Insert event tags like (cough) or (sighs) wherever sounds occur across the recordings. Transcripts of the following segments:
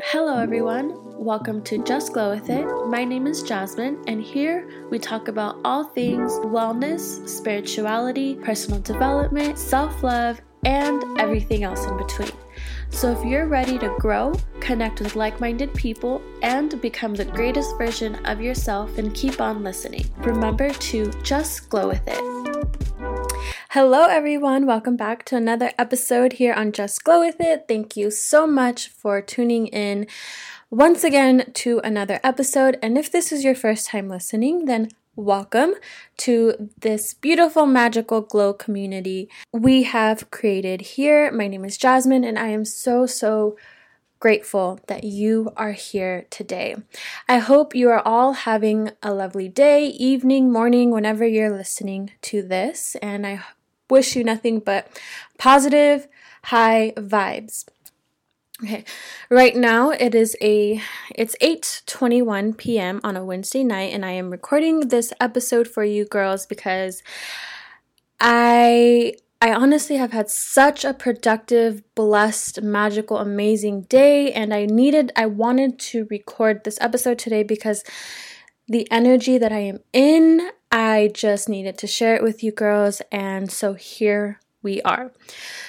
Hello, everyone. Welcome to Just Glow With It. My name is Jasmine, and here we talk about all things wellness, spirituality, personal development, self love, and everything else in between. So, if you're ready to grow, connect with like minded people, and become the greatest version of yourself, and keep on listening, remember to just glow with it. Hello, everyone. Welcome back to another episode here on Just Glow With It. Thank you so much for tuning in once again to another episode. And if this is your first time listening, then welcome to this beautiful, magical glow community we have created here. My name is Jasmine, and I am so, so grateful that you are here today. I hope you are all having a lovely day, evening, morning, whenever you're listening to this, and I wish you nothing but positive, high vibes. Okay. Right now it is a it's 8:21 p.m. on a Wednesday night and I am recording this episode for you girls because I I honestly have had such a productive, blessed, magical, amazing day and I needed I wanted to record this episode today because the energy that I am in, I just needed to share it with you girls and so here we are.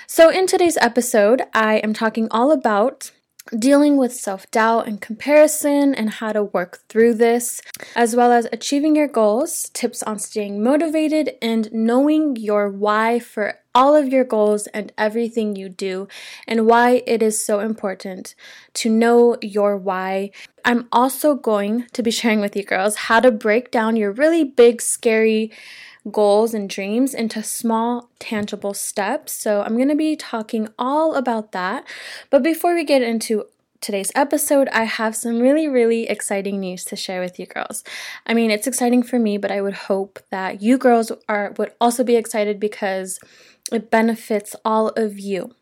So, in today's episode, I am talking all about dealing with self doubt and comparison and how to work through this, as well as achieving your goals, tips on staying motivated, and knowing your why for all of your goals and everything you do, and why it is so important to know your why. I'm also going to be sharing with you girls how to break down your really big, scary, goals and dreams into small, tangible steps. So, I'm going to be talking all about that. But before we get into today's episode, I have some really, really exciting news to share with you girls. I mean, it's exciting for me, but I would hope that you girls are would also be excited because it benefits all of you.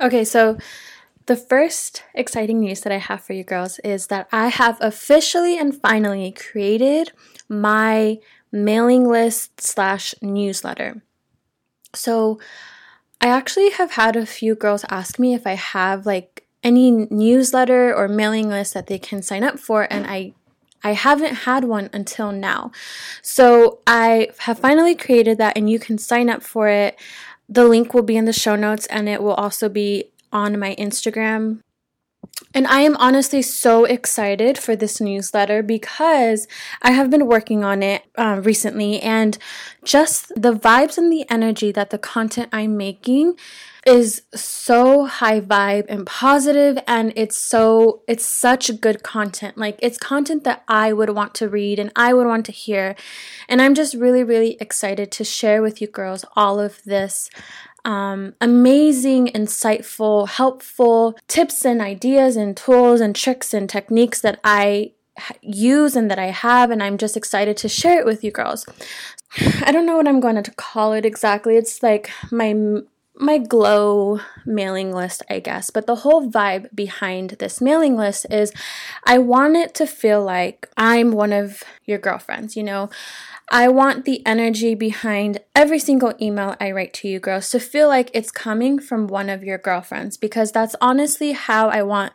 Okay, so the first exciting news that I have for you girls is that I have officially and finally created my mailing list slash newsletter. So I actually have had a few girls ask me if I have like any newsletter or mailing list that they can sign up for, and I I haven't had one until now. So I have finally created that, and you can sign up for it. The link will be in the show notes, and it will also be on my Instagram and I am honestly so excited for this newsletter because I have been working on it uh, recently, and just the vibes and the energy that the content I'm making is so high vibe and positive and it's so it's such good content. Like it's content that I would want to read and I would want to hear. And I'm just really really excited to share with you girls all of this um, amazing, insightful, helpful tips and ideas and tools and tricks and techniques that I use and that I have, and I'm just excited to share it with you girls. (sighs) I don't know what I'm going to call it exactly. It's like my my glow mailing list, I guess. But the whole vibe behind this mailing list is I want it to feel like I'm one of your girlfriends, you know. I want the energy behind every single email I write to you girls to feel like it's coming from one of your girlfriends because that's honestly how I want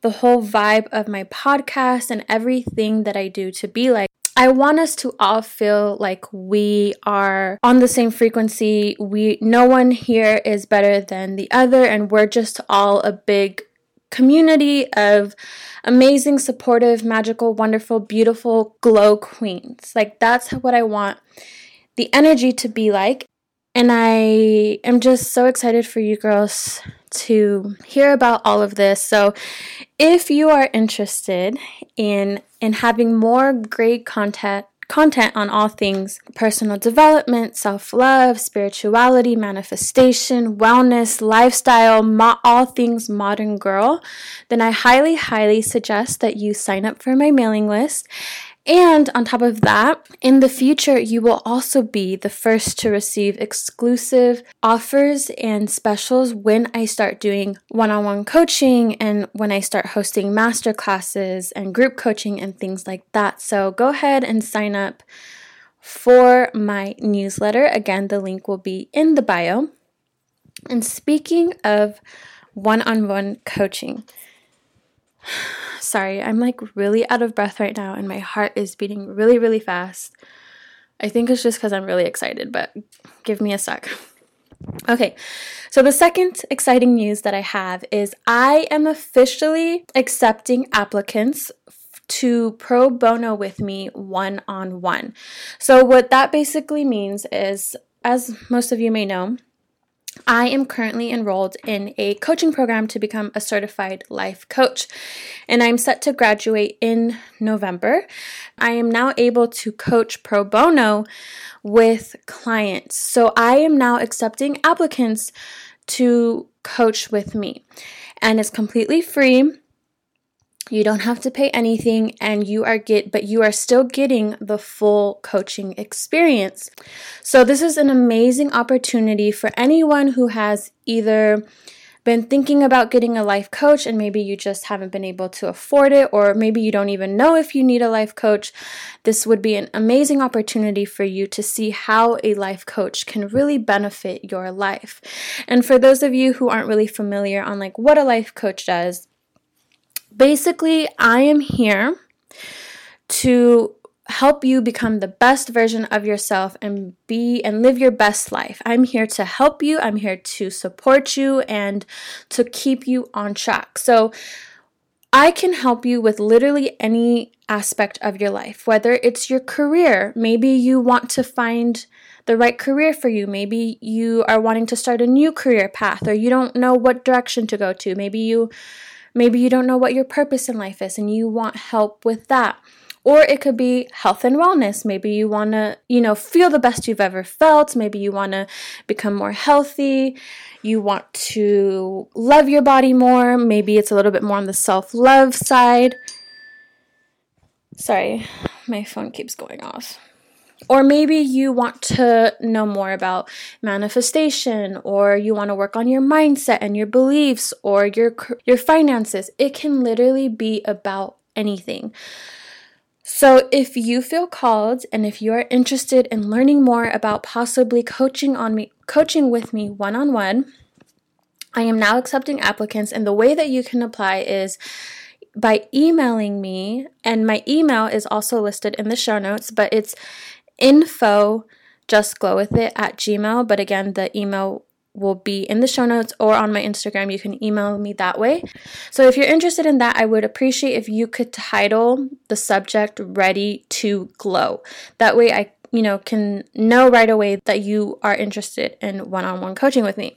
the whole vibe of my podcast and everything that I do to be like. I want us to all feel like we are on the same frequency. We no one here is better than the other and we're just all a big community of amazing, supportive, magical, wonderful, beautiful glow queens. Like, that's what I want the energy to be like. And I am just so excited for you girls to hear about all of this. So, if you are interested in in having more great content content on all things personal development, self love, spirituality, manifestation, wellness, lifestyle, mo- all things modern girl, then I highly, highly suggest that you sign up for my mailing list and on top of that, in the future, you will also be the first to receive exclusive offers and specials when I start doing one on one coaching and when I start hosting master classes and group coaching and things like that. So go ahead and sign up for my newsletter. Again, the link will be in the bio. And speaking of one on one coaching, Sorry, I'm like really out of breath right now and my heart is beating really, really fast. I think it's just because I'm really excited, but give me a sec. Okay, so the second exciting news that I have is I am officially accepting applicants to pro bono with me one on one. So, what that basically means is, as most of you may know, I am currently enrolled in a coaching program to become a certified life coach, and I'm set to graduate in November. I am now able to coach pro bono with clients. So I am now accepting applicants to coach with me, and it's completely free. You don't have to pay anything and you are get but you are still getting the full coaching experience. So this is an amazing opportunity for anyone who has either been thinking about getting a life coach and maybe you just haven't been able to afford it, or maybe you don't even know if you need a life coach, this would be an amazing opportunity for you to see how a life coach can really benefit your life. And for those of you who aren't really familiar on like what a life coach does, Basically, I am here to help you become the best version of yourself and be and live your best life. I'm here to help you, I'm here to support you and to keep you on track. So, I can help you with literally any aspect of your life, whether it's your career. Maybe you want to find the right career for you. Maybe you are wanting to start a new career path or you don't know what direction to go to. Maybe you Maybe you don't know what your purpose in life is and you want help with that. Or it could be health and wellness. Maybe you want to, you know, feel the best you've ever felt. Maybe you want to become more healthy. You want to love your body more. Maybe it's a little bit more on the self love side. Sorry, my phone keeps going off. Or maybe you want to know more about manifestation or you want to work on your mindset and your beliefs or your your finances. It can literally be about anything. So, if you feel called and if you are interested in learning more about possibly coaching on me coaching with me one-on-one, I am now accepting applicants and the way that you can apply is by emailing me and my email is also listed in the show notes, but it's info just glow with it at gmail. But again the email will be in the show notes or on my instagram. You can email me that way. So if you're interested in that i would appreciate if you could title the subject ready to glow. That way i you know can know right away that you are interested in one-on-one coaching with me.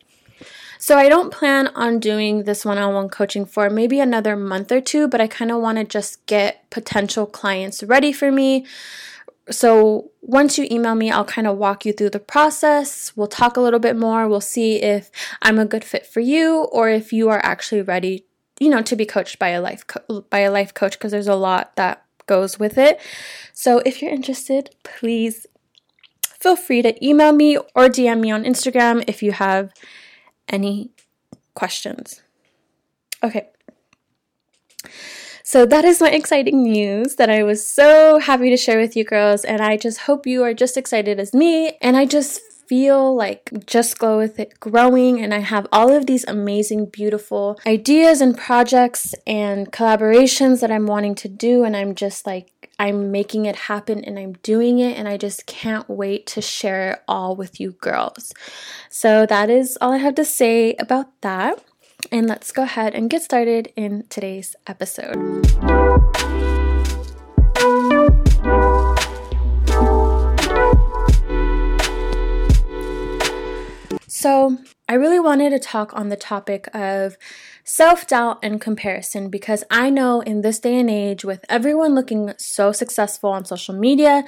So I don't plan on doing this one on one coaching for maybe another month or two, but I kind of want to just get potential clients ready for me so once you email me, I'll kind of walk you through the process. We'll talk a little bit more. We'll see if I'm a good fit for you or if you are actually ready, you know, to be coached by a life co- by a life coach because there's a lot that goes with it. So if you're interested, please feel free to email me or DM me on Instagram if you have any questions. Okay. So that is my exciting news that I was so happy to share with you girls. And I just hope you are just excited as me. And I just feel like just glow with it growing and I have all of these amazing beautiful ideas and projects and collaborations that I'm wanting to do and I'm just like I'm making it happen and I'm doing it and I just can't wait to share it all with you girls. So that is all I have to say about that. And let's go ahead and get started in today's episode. So, I really wanted to talk on the topic of self doubt and comparison because I know in this day and age, with everyone looking so successful on social media,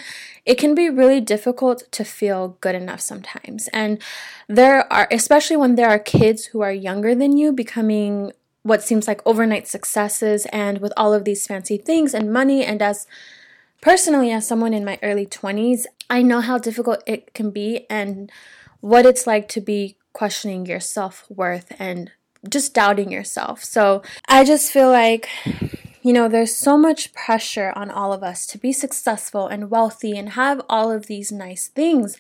it can be really difficult to feel good enough sometimes. And there are, especially when there are kids who are younger than you becoming what seems like overnight successes and with all of these fancy things and money, and as personally, as someone in my early 20s, I know how difficult it can be and what it's like to be questioning your self worth and just doubting yourself. So I just feel like, you know, there's so much pressure on all of us to be successful and wealthy and have all of these nice things.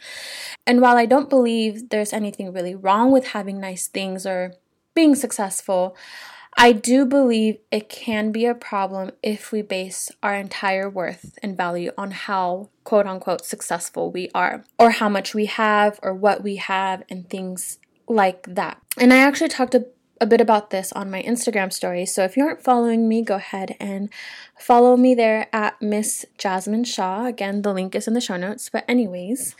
And while I don't believe there's anything really wrong with having nice things or being successful, I do believe it can be a problem if we base our entire worth and value on how quote unquote successful we are, or how much we have, or what we have, and things like that. And I actually talked a, a bit about this on my Instagram story. So if you aren't following me, go ahead and follow me there at Miss Jasmine Shah. Again, the link is in the show notes. But, anyways,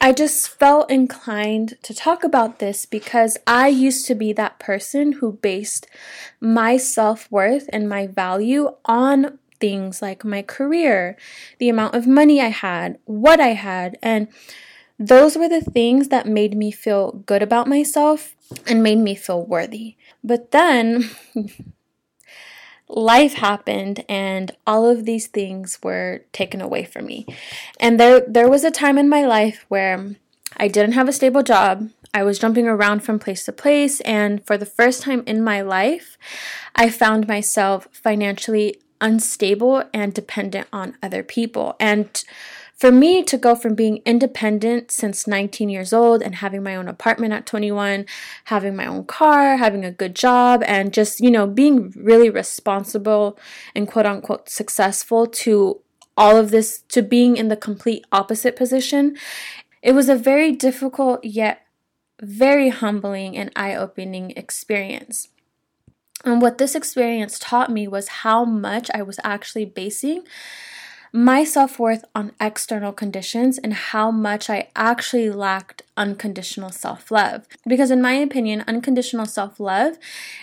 I just felt inclined to talk about this because I used to be that person who based my self worth and my value on things like my career, the amount of money I had, what I had, and those were the things that made me feel good about myself and made me feel worthy. But then (laughs) life happened and all of these things were taken away from me. And there there was a time in my life where I didn't have a stable job. I was jumping around from place to place and for the first time in my life, I found myself financially unstable and dependent on other people. And for me to go from being independent since 19 years old and having my own apartment at 21, having my own car, having a good job, and just, you know, being really responsible and quote unquote successful to all of this, to being in the complete opposite position, it was a very difficult yet very humbling and eye opening experience. And what this experience taught me was how much I was actually basing my self worth on external conditions and how much I actually lacked unconditional self love. Because, in my opinion, unconditional self love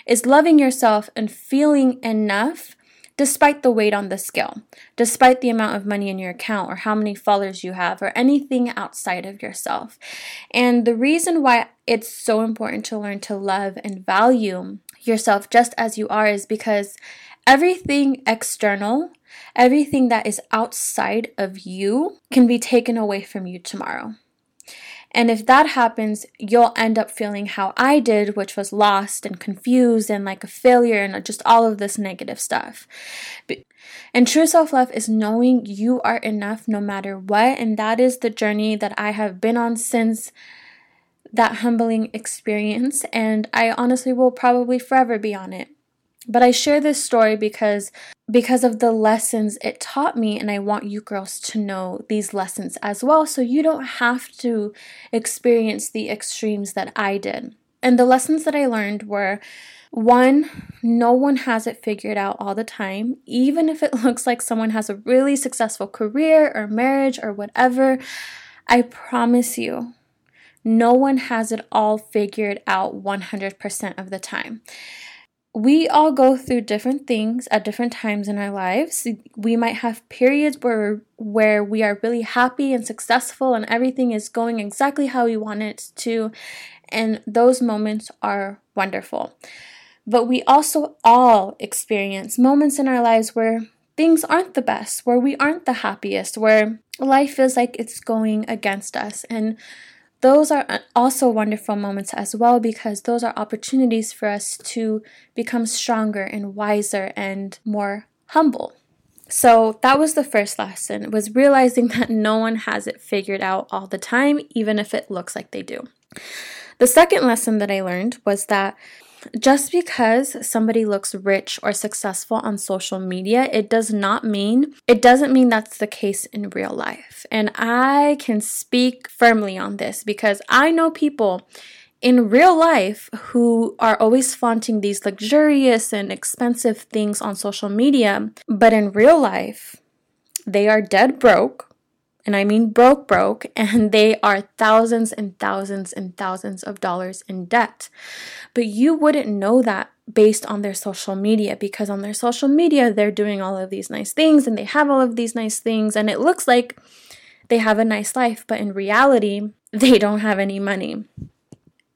is loving yourself and feeling enough despite the weight on the scale, despite the amount of money in your account or how many followers you have or anything outside of yourself. And the reason why it's so important to learn to love and value yourself just as you are is because everything external Everything that is outside of you can be taken away from you tomorrow. And if that happens, you'll end up feeling how I did, which was lost and confused and like a failure and just all of this negative stuff. And true self love is knowing you are enough no matter what. And that is the journey that I have been on since that humbling experience. And I honestly will probably forever be on it. But I share this story because because of the lessons it taught me and I want you girls to know these lessons as well so you don't have to experience the extremes that I did. And the lessons that I learned were one, no one has it figured out all the time. Even if it (laughs) looks like someone has a really successful career or marriage or whatever, I promise you, no one has it all figured out 100% of the time we all go through different things at different times in our lives. We might have periods where where we are really happy and successful and everything is going exactly how we want it to and those moments are wonderful. But we also all experience moments in our lives where things aren't the best, where we aren't the happiest, where life feels like it's going against us and those are also wonderful moments as well because those are opportunities for us to become stronger and wiser and more humble. So that was the first lesson was realizing that no one has it figured out all the time even if it looks like they do. The second lesson that I learned was that just because somebody looks rich or successful on social media, it does not mean, it doesn't mean that's the case in real life. And I can speak firmly on this because I know people in real life who are always flaunting these luxurious and expensive things on social media, but in real life, they are dead broke and I mean broke, broke, (laughs) and they are thousands and thousands and thousands of dollars in debt. But you wouldn't know that based on their social media because on their social media, they're doing all of these nice things and they have all of these nice things, and it looks like they have a nice life, but in reality, (laughs) they don't have any money.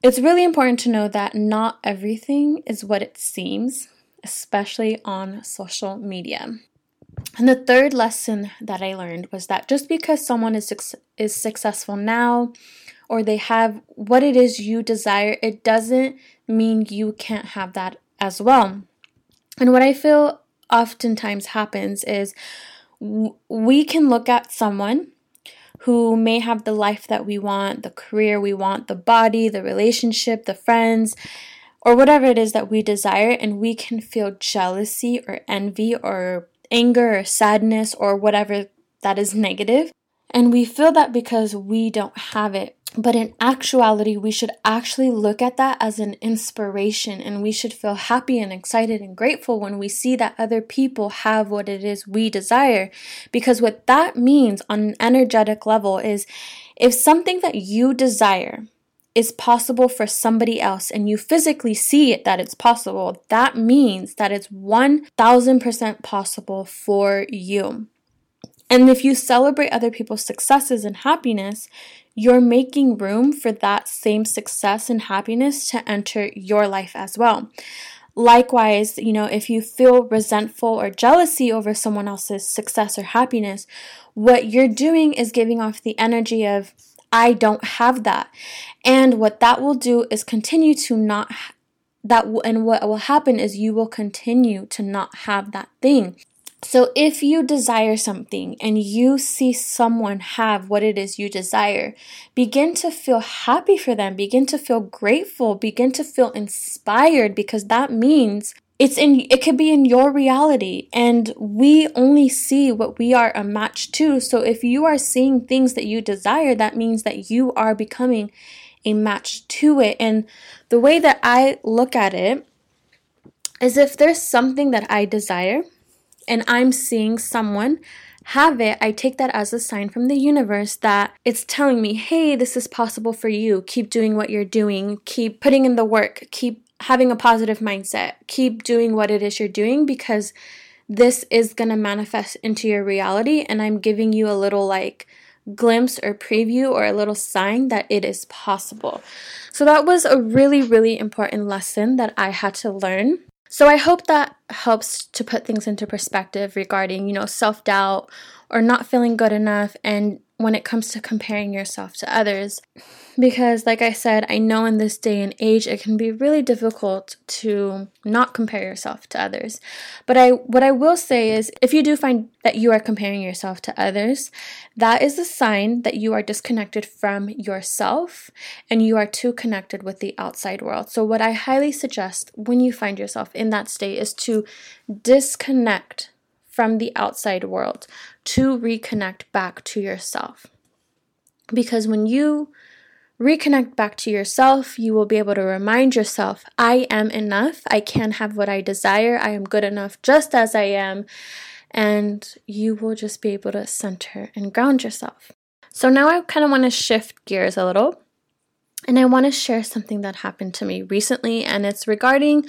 It's really important to know that not everything is what it seems, especially on social media. And the third lesson that I learned was that just because someone is is successful now or they have what it is you desire, it doesn't mean you can't have that as well. And what I feel oftentimes happens is we can look at someone who may have the life that we want, the career we want, the body, the relationship, the friends, or whatever it is that we desire, and we can feel jealousy or envy or anger or sadness or whatever that is negative. And we feel that because we don't have it. But in actuality, we should actually look at that as an inspiration and we should feel happy and excited and grateful when we see that other people have what it is we desire. Because what that means on an energetic level is if something that you desire is possible for somebody else and you physically see it that it's possible, that means that it's 1000% possible for you. And if you celebrate other people's successes and happiness, you're making room for that same success and happiness to enter your life as well. Likewise, you know, if you feel resentful or jealousy over someone else's success or happiness, what you're doing is giving off the energy of, I don't have that. And what that will do is continue to not that and what will happen is you will continue to not have that thing. So, if you desire something and you see someone have what it is you desire, begin to feel happy for them, begin to feel grateful, begin to feel inspired because that means it's in it could be in your reality and we only see what we are a match to. So, if you are seeing things that you desire, that means that you are becoming a match to it. And the way that I look at it is if there's something that I desire, and I'm seeing someone have it, I take that as a sign from the universe that it's telling me, hey, this is possible for you. Keep doing what you're doing, keep putting in the work, keep having a positive mindset, keep doing what it is you're doing because this is going to manifest into your reality. And I'm giving you a little like glimpse or preview or a little sign that it is possible. So that was a really, really important lesson that I had to learn so I hope that helps to put things into perspective regarding, you know, self-doubt or not feeling good enough and when it comes to comparing yourself to others. Because, like I said, I know in this day and age it can be really difficult to not compare yourself to others. But I, what I will say is, if you do find that you are comparing yourself to others, that is a sign that you are disconnected from yourself and you are too connected with the outside world. So, what I highly suggest when you find yourself in that state is to disconnect from the outside world to reconnect back to yourself. Because when you reconnect back to yourself, you will be able to remind yourself, I am enough. I can have what I desire. I am good enough just as I am. And you will just be able to center and ground yourself. So now I kind of want to shift gears a little. And I want to share something that happened to me recently, and it's regarding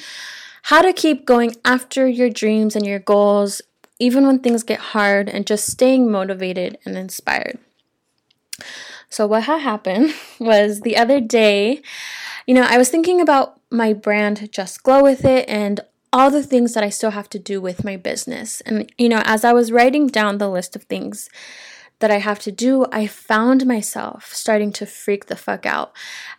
how to keep going after your dreams and your goals even when things get hard, and just staying motivated and inspired. So, what had happened (laughs) was the other day, you know, I was thinking about my brand, Just Glow With It, and all the things that I still have to do with my business. And, you know, as I was writing down the list of things that I have to do, I found myself starting to freak the fuck out.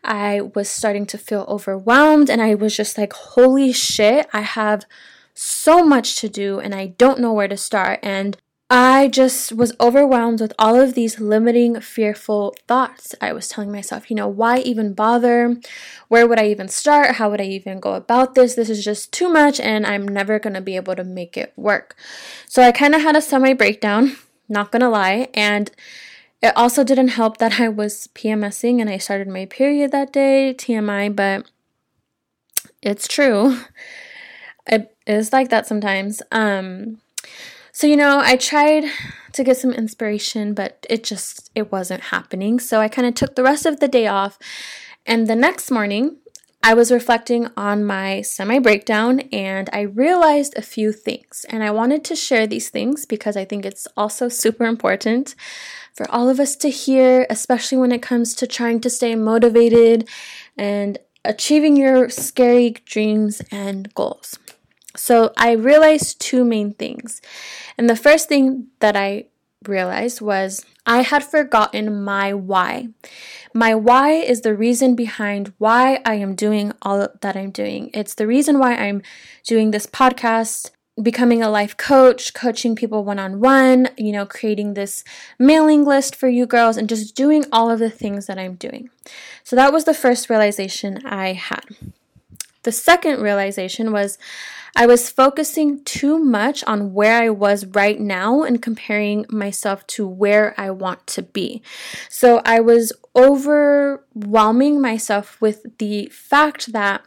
I was starting to feel overwhelmed, and I was just like, holy shit, I have so much to do and I don't know where to start. And I just was overwhelmed with all of these limiting, fearful thoughts. I was telling myself, you know, why even bother? Where would I even start? How would I even go about this? This is just too much and I'm never going to be able to make it work. So I kind of had a semi breakdown, not going to lie. And it also didn't help that I was PMSing and I started my period that day, TMI, but it's true. (laughs) It is like that sometimes. Um, so you know, I tried to get some inspiration, but it just it wasn't happening. So I kind of took the rest of the day off, and the next morning I was reflecting on my semi breakdown and I realized a few things. And I wanted to share these things because I think it's also super important for all of us to hear, especially when it comes to trying to stay motivated and achieving your scary dreams and goals. So I realized two main things. And the first thing that I realized was I had forgotten my why. My why is the reason behind why I am doing all that I'm doing. It's the reason why I'm doing this podcast, becoming a life coach, coaching people one on one, you know, creating this mailing list for you girls, and just doing all of the things that I'm doing. So that was the first realization I had. The second realization was I was focusing too much on where I was right now and comparing myself to where I want to be. So I was overwhelming myself with the fact that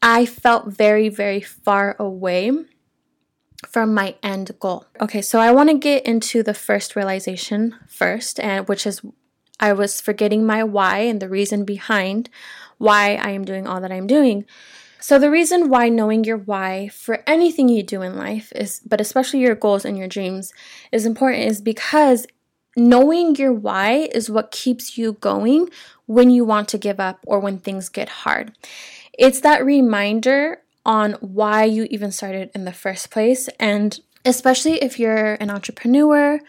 I felt very, very far away from my end goal. Okay, so I want to get into the first realization first, and which is I was forgetting my why and the reason behind why I am doing all that I'm doing. So, the reason why knowing your why for anything you do in life is, but especially your goals and your dreams, is important is because knowing your why is what keeps you going when you want to give up or when things get hard. It's that reminder on why you even started in the first place. And especially if you're an entrepreneur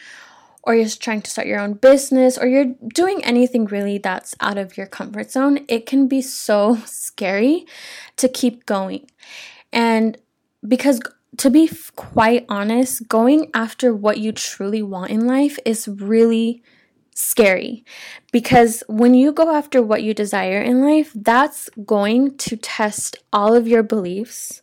or you're trying to start your own business, or you're doing anything really that's out of your comfort zone, it can be so (laughs) scary to keep going. And because to be quite honest, going after what you truly want in life is really scary because when you go after what you desire in life, that's going to test all of your beliefs,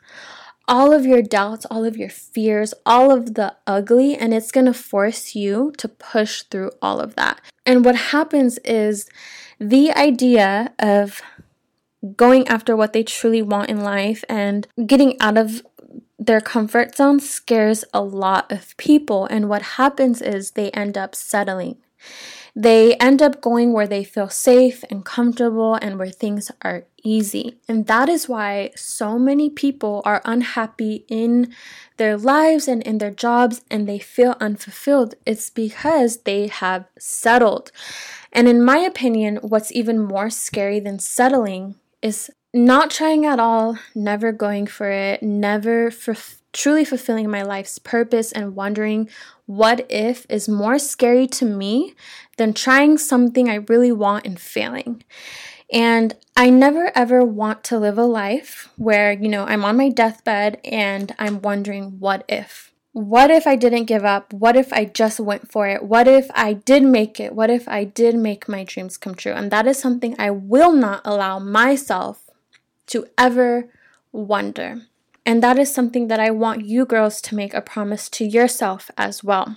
all of your doubts, all of your fears, all of the ugly, and it's to force you to push through all of that. And what happens is the idea of going after what they truly want in life and getting out of their comfort zone scares a lot of people. And what happens is they end up settling. They end up going where they feel safe and comfortable and where things are easy. And that is why so many people are unhappy in their lives and in their jobs and they feel unfulfilled. It's because they have settled. And in my opinion, what's even more scary than settling is not trying at all, never going for it, never for truly fulfilling my life's purpose and wondering what if is more scary to me than trying something I really want and failing. And I never ever want to live a life where, you know, I'm on my deathbed and I'm wondering what if. What if I didn't give up? What if I just went for it? What if I did make it? What if I did make my dreams come true? And that is something I will not allow myself to ever wonder. And that is something that I want you girls to make a promise to yourself as well.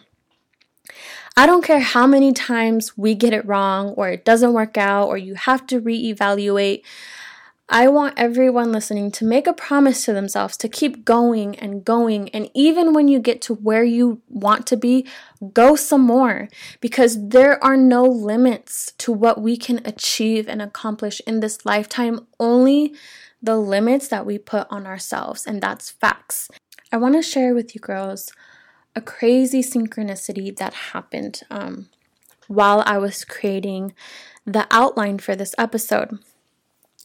I don't care how many times we get it wrong or it doesn't work out or you have to reevaluate. I want everyone listening to make a promise to themselves to keep going and going. And even when you get to where you want to be, go some more because there are no limits to what we can achieve and accomplish in this lifetime. Only the limits that we put on ourselves, and that's facts. I want to share with you girls a crazy synchronicity that happened um, while I was creating the outline for this episode.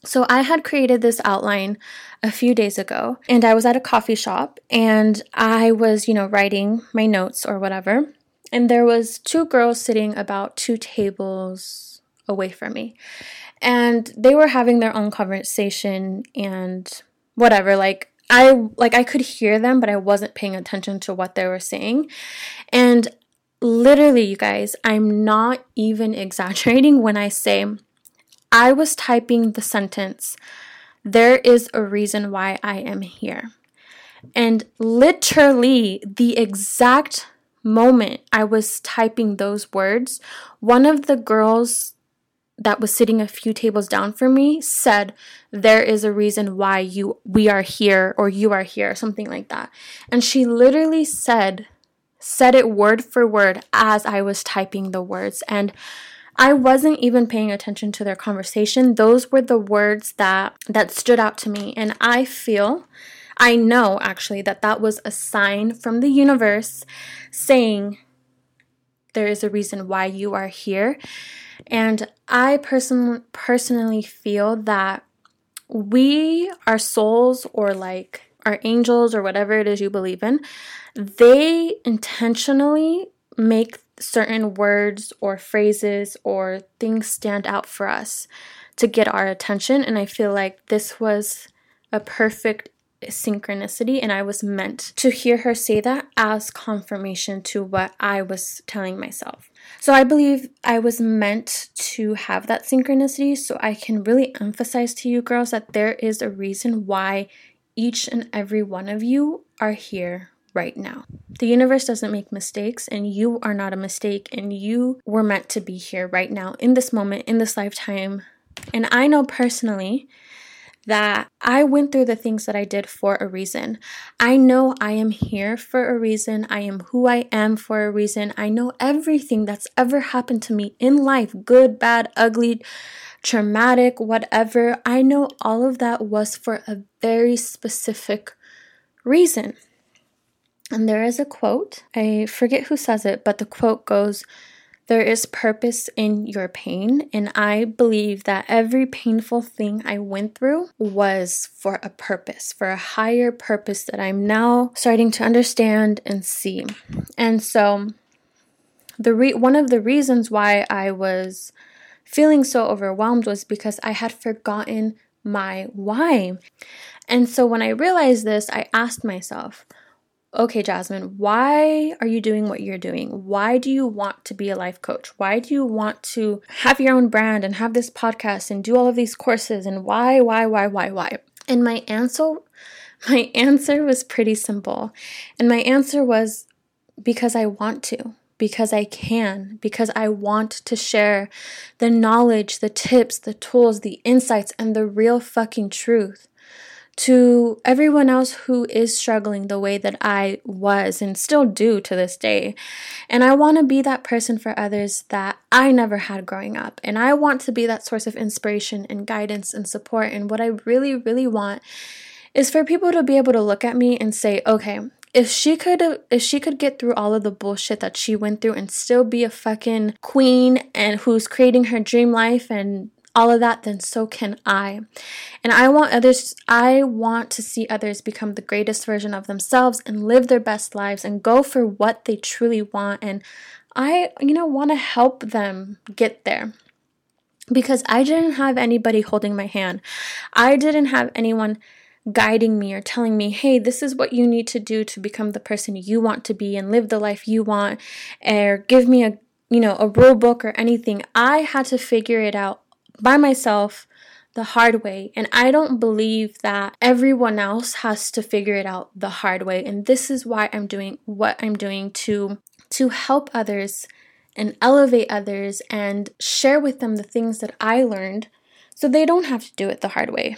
So, I had created this outline a few days ago, and I was at a coffee shop and I was, you know, writing my notes or whatever. And there was two girls sitting about two tables away from me. And they were having their own conversation and whatever like I like I could hear them but I wasn't paying attention to what they were saying. And literally you guys I'm not even (laughs) exaggerating when I say I was typing the sentence there is a reason why I am here. And literally the exact moment I was typing those words one of the girls that was sitting a few tables down from me said there is a reason why you we are here or you are here something like that. And she literally said said it word for word as i was typing the words. And i wasn't even paying attention to their conversation. Those were the words that that stood out to me. And i feel i know actually that that was a sign from the universe saying there is a reason why you are here and I person- personally feel that we, our souls, or like our angels, or whatever it is you believe in, they intentionally make certain words or phrases or things stand out for us to get our attention. And I feel like this was a perfect synchronicity, and I was meant to hear her say that as confirmation to what I was telling myself. So I believe I was meant to have that synchronicity so I can really emphasize to you girls that there is a reason why each and every one of you are here right now. The universe doesn't make mistakes, and you are not a mistake, and you were meant to be here right now in this moment, in this lifetime. And I know personally that I went through the things that I did for a reason. I know I am here for a reason. I am who I am for a reason. I know everything that's ever happened to me in life good, bad, ugly, traumatic, whatever. I know all of that was for a very specific reason. And there is a quote, I forget who says it, but the quote goes, there is purpose in your pain, and I believe that every painful thing I went through was for a purpose, for a higher purpose that I'm now starting to understand and see. And so, the re- one of the reasons why I was feeling so overwhelmed was because I had forgotten my why. And so, when I realized this, I asked myself, okay, Jasmine, why are you doing what you're doing? Why do you want to be a life coach? Why do you want to have your own brand and have this podcast and do all of these courses? And why, why, why, why, why? And my answer, my answer was pretty simple. And my answer was because I want to. Because I can, because I want to share the knowledge, the tips, the tools, the insights, and the real fucking truth to everyone else who is struggling the way that I was and still do to this day. And I want to be that person for others that I never had growing up. And I want to be that source of inspiration and guidance and support. And what I really, really want is for people to be able to look at me and say, okay, if she could if she could get through all of the bullshit that she went through and still be a fucking queen and who's creating her dream life and all of that, then so can I. And I want others, I want to see others become the greatest version of themselves and live their best lives and go for what they truly want. And I, you know, want to help them get there because I didn't have anybody holding my hand. I didn't have anyone guiding me or telling me, hey, this is what you need to do to become the person you want to be and live the life you want, or give me a you know, a rule book or anything. I had to figure it out by myself the hard way. And I don't believe that everyone else has to figure it out the hard way. And this is why I'm doing what I'm doing to to help others and elevate others and share with them the things that I learned so they don't have to do it the hard way.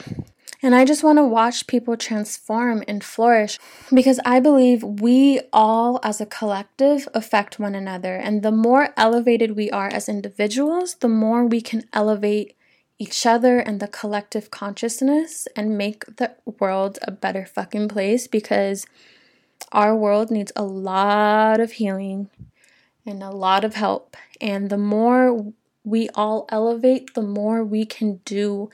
And I just want to watch people transform and flourish because I believe we all, as a collective, affect one another. And the more elevated we are as individuals, the more we can elevate each other and the collective consciousness and make the world a better fucking place because our world needs a lot of healing and a lot of help. And the more we all elevate, the more we can do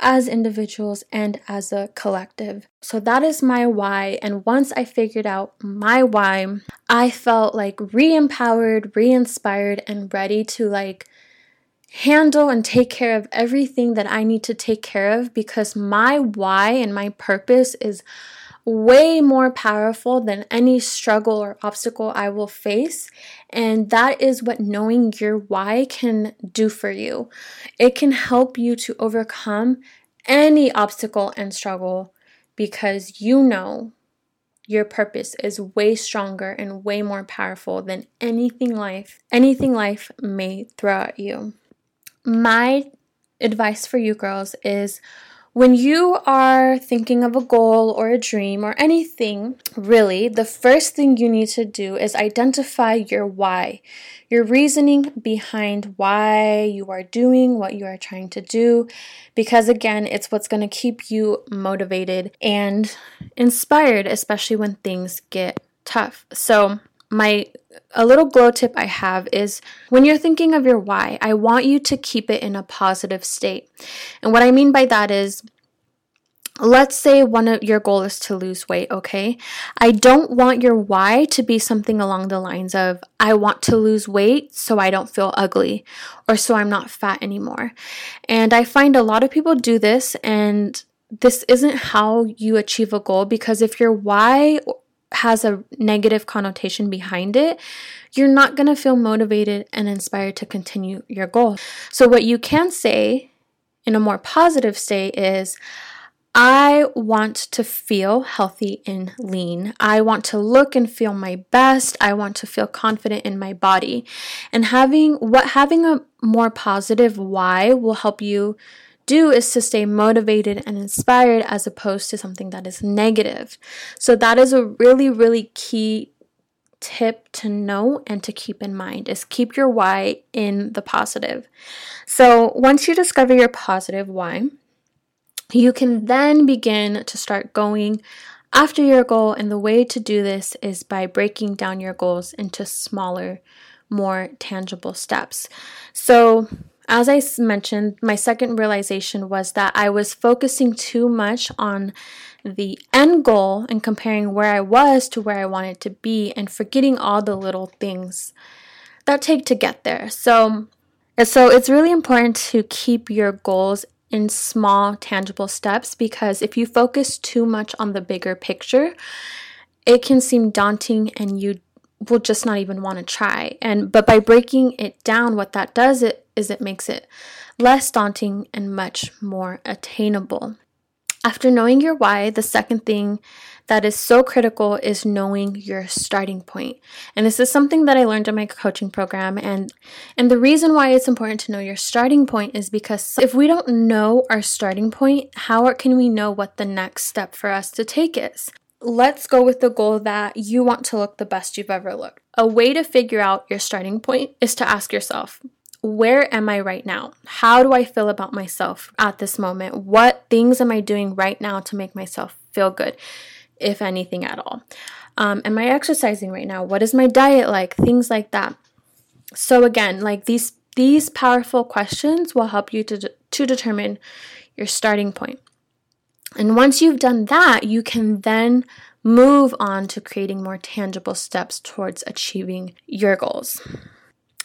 as individuals and as a collective. So that is my why. And once I figured out my why, I felt like re empowered, re inspired, and ready to like handle and take care of everything that I need to take care of because my why and my purpose is way more powerful than any struggle or obstacle I will face. And that is what knowing your why can do for you. It can help you to overcome any obstacle and struggle because you know your purpose is way stronger and way more powerful than anything life anything life may throw at you. My advice for you girls is when you are thinking of a goal or a dream or anything, really, the first thing you need to do is identify your why, your reasoning behind why you are doing what you are trying to do. Because again, it's what's going to keep you motivated and inspired, especially when things get tough. So, my a little glow tip I have is when you're thinking of your why, I want you to keep it in a positive state. And what I mean by that is let's say one of your goal is to lose weight, okay? I don't want your why to be something along the lines of I want to lose weight so I don't feel ugly or so I'm not fat anymore. And I find a lot of people do this and this isn't how you achieve a goal because if your why has a negative connotation behind it, you're not going to feel motivated and inspired to continue your goal. So, what you can say in a more positive state is, I want to feel healthy and lean. I want to look and feel my best. I want to feel confident in my body. And having what having a more positive why will help you do is to stay motivated and inspired as opposed to something that is negative. So that is a really really key tip to know and to keep in mind is keep your why in the positive. So once you discover your positive why, you can then begin to start going after your goal. And the way to do this is by breaking down your goals into smaller, more tangible steps. So, as I mentioned, my second realization was that I was focusing too much on the end goal and comparing where I was to where I wanted to be and forgetting all the little things that take to get there. So, so it's really important to keep your goals in small, tangible steps because if you focus too much on the bigger picture, it can seem daunting and you will just not even want to try. And but by breaking it down, what that does it is it makes it less daunting and much more attainable. After knowing your why, the second thing that is so critical is knowing your starting point. And this is something that I learned in my coaching program and and the reason why it's important to know your starting point is because if we don't know our starting point, how can we know what the next step for us to take is? Let's go with the goal that you want to look the best you've ever looked. A way to figure out your starting point is to ask yourself, where am I right now? How do I feel about myself at this moment? What things am I doing right now to make myself feel good? if anything at all. Um, am I exercising right now? What is my diet like? Things like that. So again, like these these powerful questions will help you to to determine your starting point. And once you've done that, you can then move on to creating more tangible steps towards achieving your goals.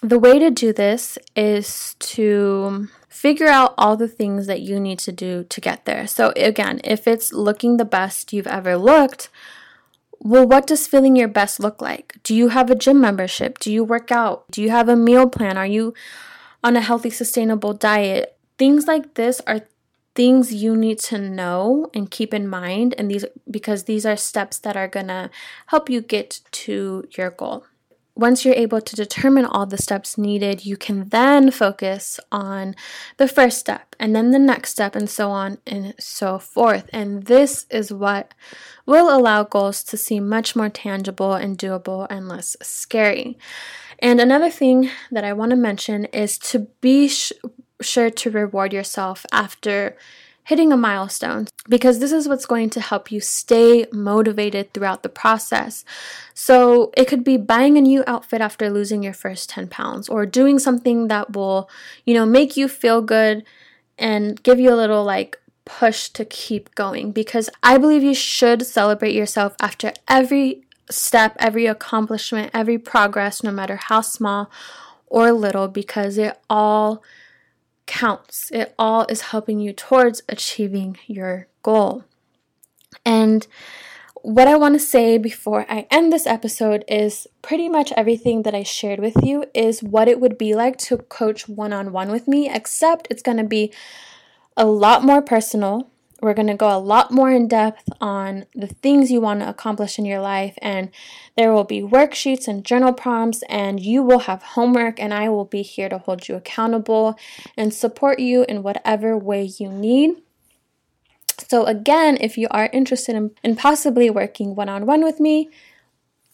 The way to do this is to figure out all the things that you need to do to get there. So, again, if it's looking the best you've ever looked, well, what does feeling your best look like? Do you have a gym membership? Do you work out? Do you have a meal plan? Are you on a healthy, sustainable diet? Things like this are things you need to know and keep in mind and these because these are steps that are going to help you get to your goal once you're able to determine all the steps needed, you can then focus on the first step and then the next step and so on and so forth. And this is what will allow goals to seem much more tangible and doable and less scary. And another thing that I want to mention is to be sh- sure to reward yourself after hitting a milestone because this is what's going to help you stay motivated throughout the process. So, it could be buying a new outfit after losing your first 10 pounds or doing something that will, you know, make you feel good and give you a little like push to keep going because I believe you should celebrate yourself after every step, every accomplishment, every progress, no matter how small or little, because it all counts. It all is helping you towards achieving your goal. And what I want to say before I end this episode is pretty much everything that I shared with you is what it would be like to coach one on one with me, except it's going to be a lot more personal we're going to go a lot more in depth on the things you want to accomplish in your life, and there will be worksheets and journal prompts, and you will have homework, and I will be here to hold you accountable and support you in whatever way you need. So, again, if you are interested in, in possibly working one on one with me,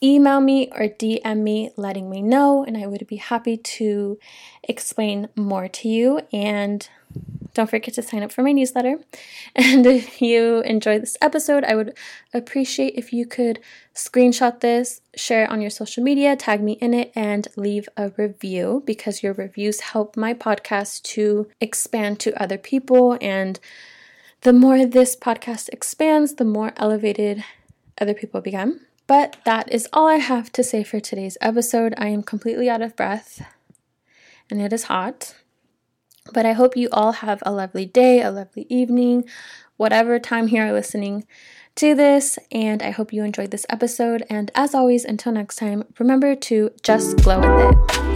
email me or DM me letting me know, and I would be happy to explain more to you. And don't forget to sign up for my newsletter. (laughs) And if you enjoy this episode, I would appreciate if you could screenshot this, share it on your social media, tag me in it, and leave a review because your reviews help my podcast to expand to other people. And the more this podcast expands, the more elevated other people become. But that is all I have to say for today's episode. I am completely out of breath and it is hot. But I hope you all have a lovely day, a lovely evening, whatever time you are listening to this. And I hope you enjoyed this episode. And as always, until next time, remember to just glow with it.